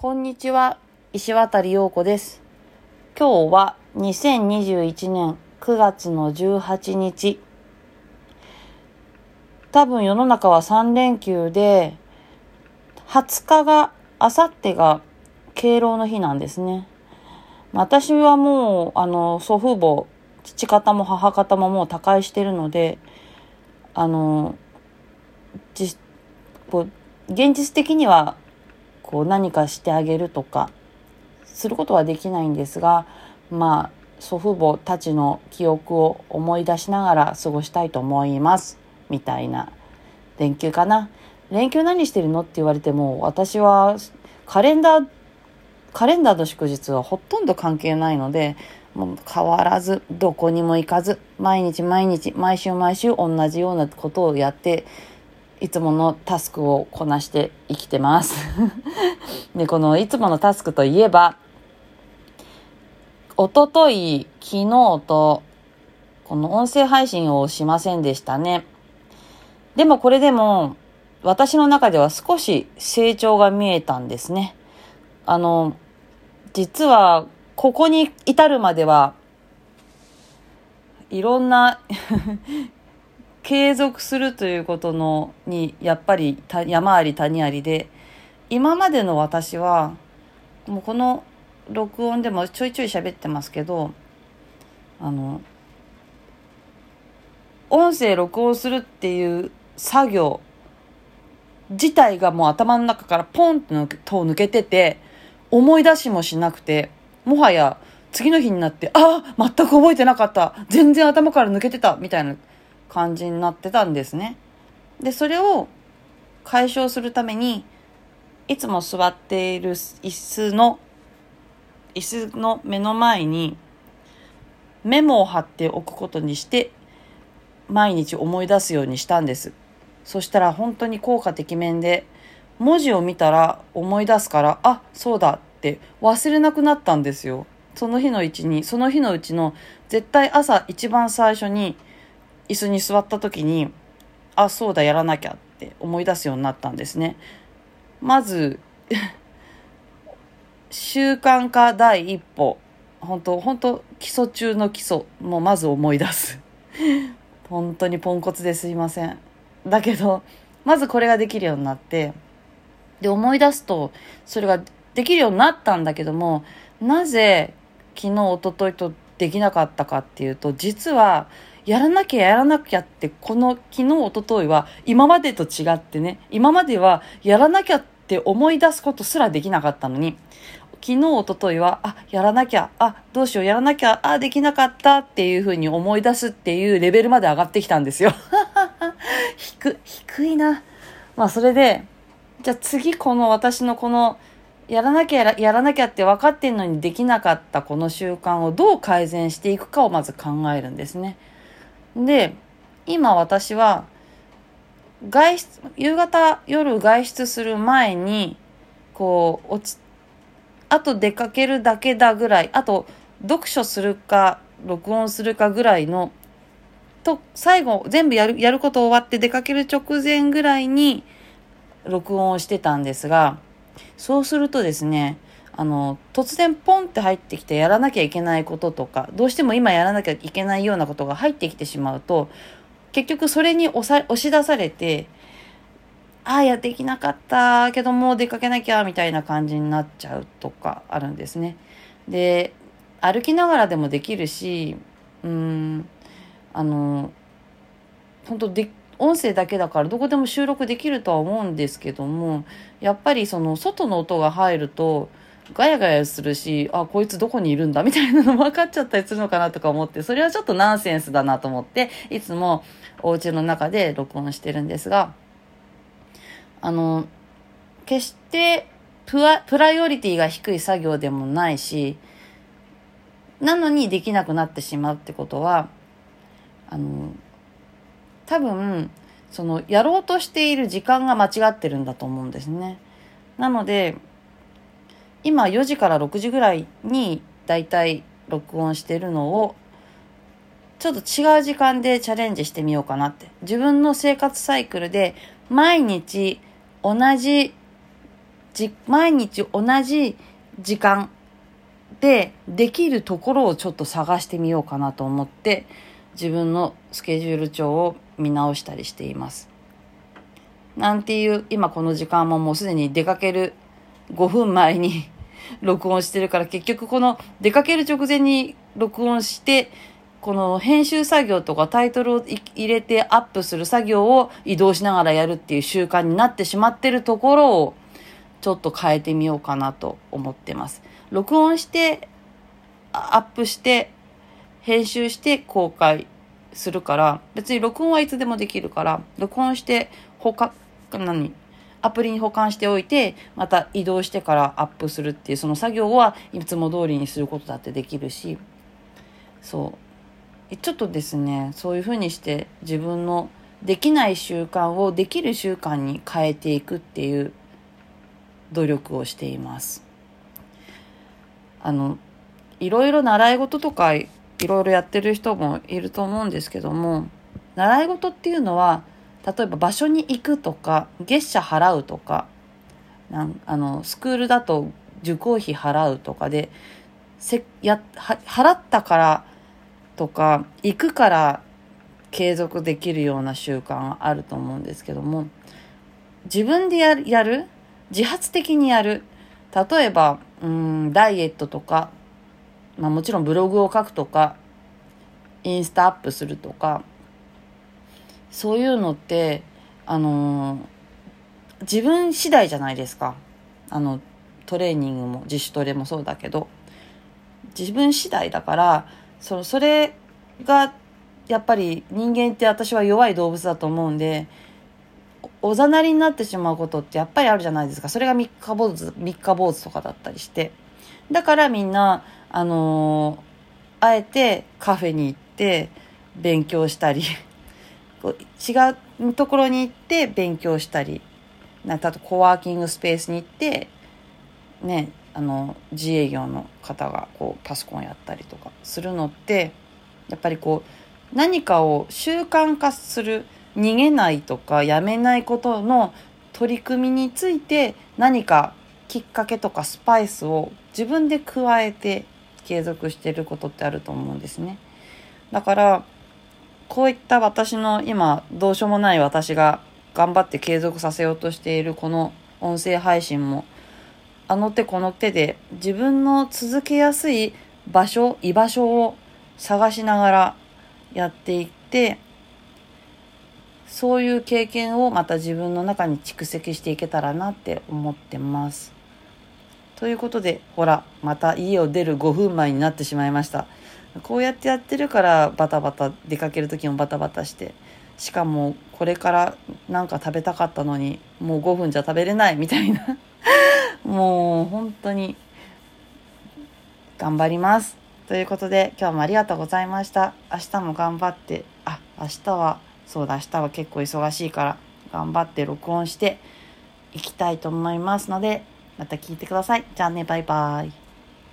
こんにちは、石渡陽子です。今日は2021年9月の18日。多分世の中は3連休で、20日が、あさってが敬老の日なんですね。私はもう、あの、祖父母、父方も母方ももう他界してるので、あの、じこう現実的にはこう何かしてあげるとかすることはできないんですがまあ祖父母たちの記憶を思い出しながら過ごしたいと思います。みたいな。連休かな。連休何してるのって言われても私はカレンダーカレンダーの祝日はほとんど関係ないのでもう変わらずどこにも行かず毎日毎日毎週毎週同じようなことをやっていつものタスクをこなして生きてます。で、このいつものタスクといえば、おととい、昨日と、この音声配信をしませんでしたね。でもこれでも、私の中では少し成長が見えたんですね。あの、実は、ここに至るまでは、いろんな継続するということのにやっぱり山あり谷ありで今までの私はもうこの録音でもちょいちょい喋ってますけどあの音声録音するっていう作業自体がもう頭の中からポンと抜けてて思い出しもしなくてもはや次の日になってああ全く覚えてなかった。全然頭から抜けてた。みたいな感じになってたんですね。で、それを解消するために、いつも座っている椅子の、椅子の目の前にメモを貼っておくことにして、毎日思い出すようにしたんです。そしたら本当に効果てきめんで、文字を見たら思い出すから、あ、そうだって忘れなくなったんですよ。その日のうちに、その日のうちの絶対朝一番最初に椅子に座った時にあそうだやらなきゃって思い出すようになったんですね。まず 習慣化第一歩。本当本当基礎中の基礎。もまず思い出す。本当にポンコツですいません。だけどまずこれができるようになってで思い出すとそれができるようになったんだけどもなぜ昨日一昨日とできなかったかっていうと実はやらなきゃやらなきゃってこの昨日一昨日は今までと違ってね今まではやらなきゃって思い出すことすらできなかったのに昨日一昨日はあやらなきゃあどうしようやらなきゃあできなかったっていうふうに思い出すっていうレベルまで上がってきたんですよ 低低いなまあそれでじゃあ次この私のこのやらなきゃやらなきゃって分かってんのにできなかったこの習慣をどう改善していくかをまず考えるんですね。で、今私は、外出、夕方、夜外出する前に、こう、落ち、あと出かけるだけだぐらい、あと読書するか、録音するかぐらいの、と、最後、全部やる、やること終わって出かける直前ぐらいに、録音をしてたんですが、そうするとですね、あの、突然ポンって入ってきてやらなきゃいけないこととか、どうしても今やらなきゃいけないようなことが入ってきてしまうと、結局それに押さ押し出されて、ああ、やできなかったけどもう出かけなきゃみたいな感じになっちゃうとかあるんですね。で、歩きながらでもできるし、うん、あの、本当で、音声だけだからどこでも収録できるとは思うんですけども、やっぱりその外の音が入ると、ガヤガヤするし、あ、こいつどこにいるんだみたいなのも分かっちゃったりするのかなとか思って、それはちょっとナンセンスだなと思って、いつもお家の中で録音してるんですが、あの、決してププライオリティが低い作業でもないし、なのにできなくなってしまうってことは、あの、多分、その、やろうとしている時間が間違ってるんだと思うんですね。なので、今4時から6時ぐらいにだいたい録音してるのをちょっと違う時間でチャレンジしてみようかなって自分の生活サイクルで毎日同じじ毎日同じ時間でできるところをちょっと探してみようかなと思って自分のスケジュール帳を見直したりしています。なんていう今この時間ももうすでに出かける5分前に 録音してるから結局この出かける直前に録音してこの編集作業とかタイトルを入れてアップする作業を移動しながらやるっていう習慣になってしまってるところをちょっと変えてみようかなと思ってます。録音して、アップして、編集して公開するから、別に録音はいつでもできるから、録音して、ほか、何？アプリに保管しておいて、また移動してからアップするっていう、その作業はいつも通りにすることだってできるし、そう。ちょっとですね、そういうふうにして自分のできない習慣をできる習慣に変えていくっていう努力をしています。あの、いろいろ習い事とかいろいろやってる人もいると思うんですけども、習い事っていうのは、例えば場所に行くとか、月謝払うとか、なんあの、スクールだと受講費払うとかで、せや払ったからとか、行くから継続できるような習慣があると思うんですけども、自分でやる、やる自発的にやる。例えば、うん、ダイエットとか、まあもちろんブログを書くとか、インスタアップするとか、そういうのって、あの、自分次第じゃないですか。あの、トレーニングも自主トレもそうだけど、自分次第だから、そのそれが、やっぱり人間って私は弱い動物だと思うんで、おざなりになってしまうことってやっぱりあるじゃないですか。それが三日坊主、三日坊主とかだったりして。だからみんな、あのー、あえてカフェに行って勉強したりこう違うところに行って勉強したり、なたとコワーキングスペースに行って、ね、あの、自営業の方がこうパソコンやったりとかするのって、やっぱりこう、何かを習慣化する逃げないとかやめないことの取り組みについて何かきっかけとかスパイスを自分で加えて継続してることってあると思うんですね。だからこういった私の今どうしようもない私が頑張って継続させようとしているこの音声配信もあの手この手で自分の続けやすい場所居場所を探しながらやっていってそういう経験をまた自分の中に蓄積していけたらなって思ってます。ということで、ほら、また家を出る5分前になってしまいました。こうやってやってるからバタバタ出かける時もバタバタして、しかもこれからなんか食べたかったのに、もう5分じゃ食べれないみたいな。もう本当に頑張ります。ということで今日もありがとうございました。明日も頑張って、あ、明日はそうだ、明日は結構忙しいから、頑張って録音していきたいと思いますので、また聞いてください。じゃあね、バイバーイ。